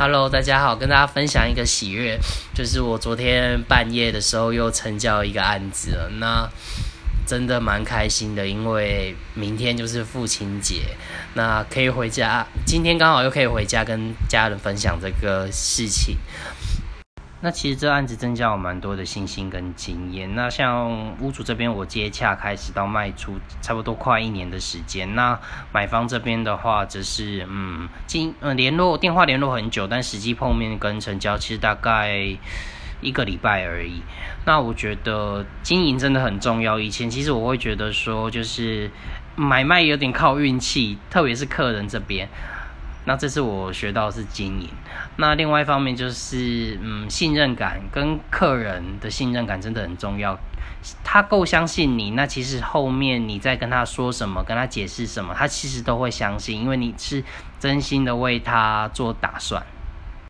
Hello，大家好，跟大家分享一个喜悦，就是我昨天半夜的时候又成交一个案子了，那真的蛮开心的，因为明天就是父亲节，那可以回家，今天刚好又可以回家跟家人分享这个事情。那其实这案子增加我蛮多的信心跟经验。那像屋主这边，我接洽开始到卖出，差不多快一年的时间。那买方这边的话，则是嗯，经嗯联络电话联络很久，但实际碰面跟成交其实大概一个礼拜而已。那我觉得经营真的很重要。以前其实我会觉得说，就是买卖有点靠运气，特别是客人这边。那这次我学到是经营，那另外一方面就是嗯信任感跟客人的信任感真的很重要，他够相信你，那其实后面你再跟他说什么，跟他解释什么，他其实都会相信，因为你是真心的为他做打算。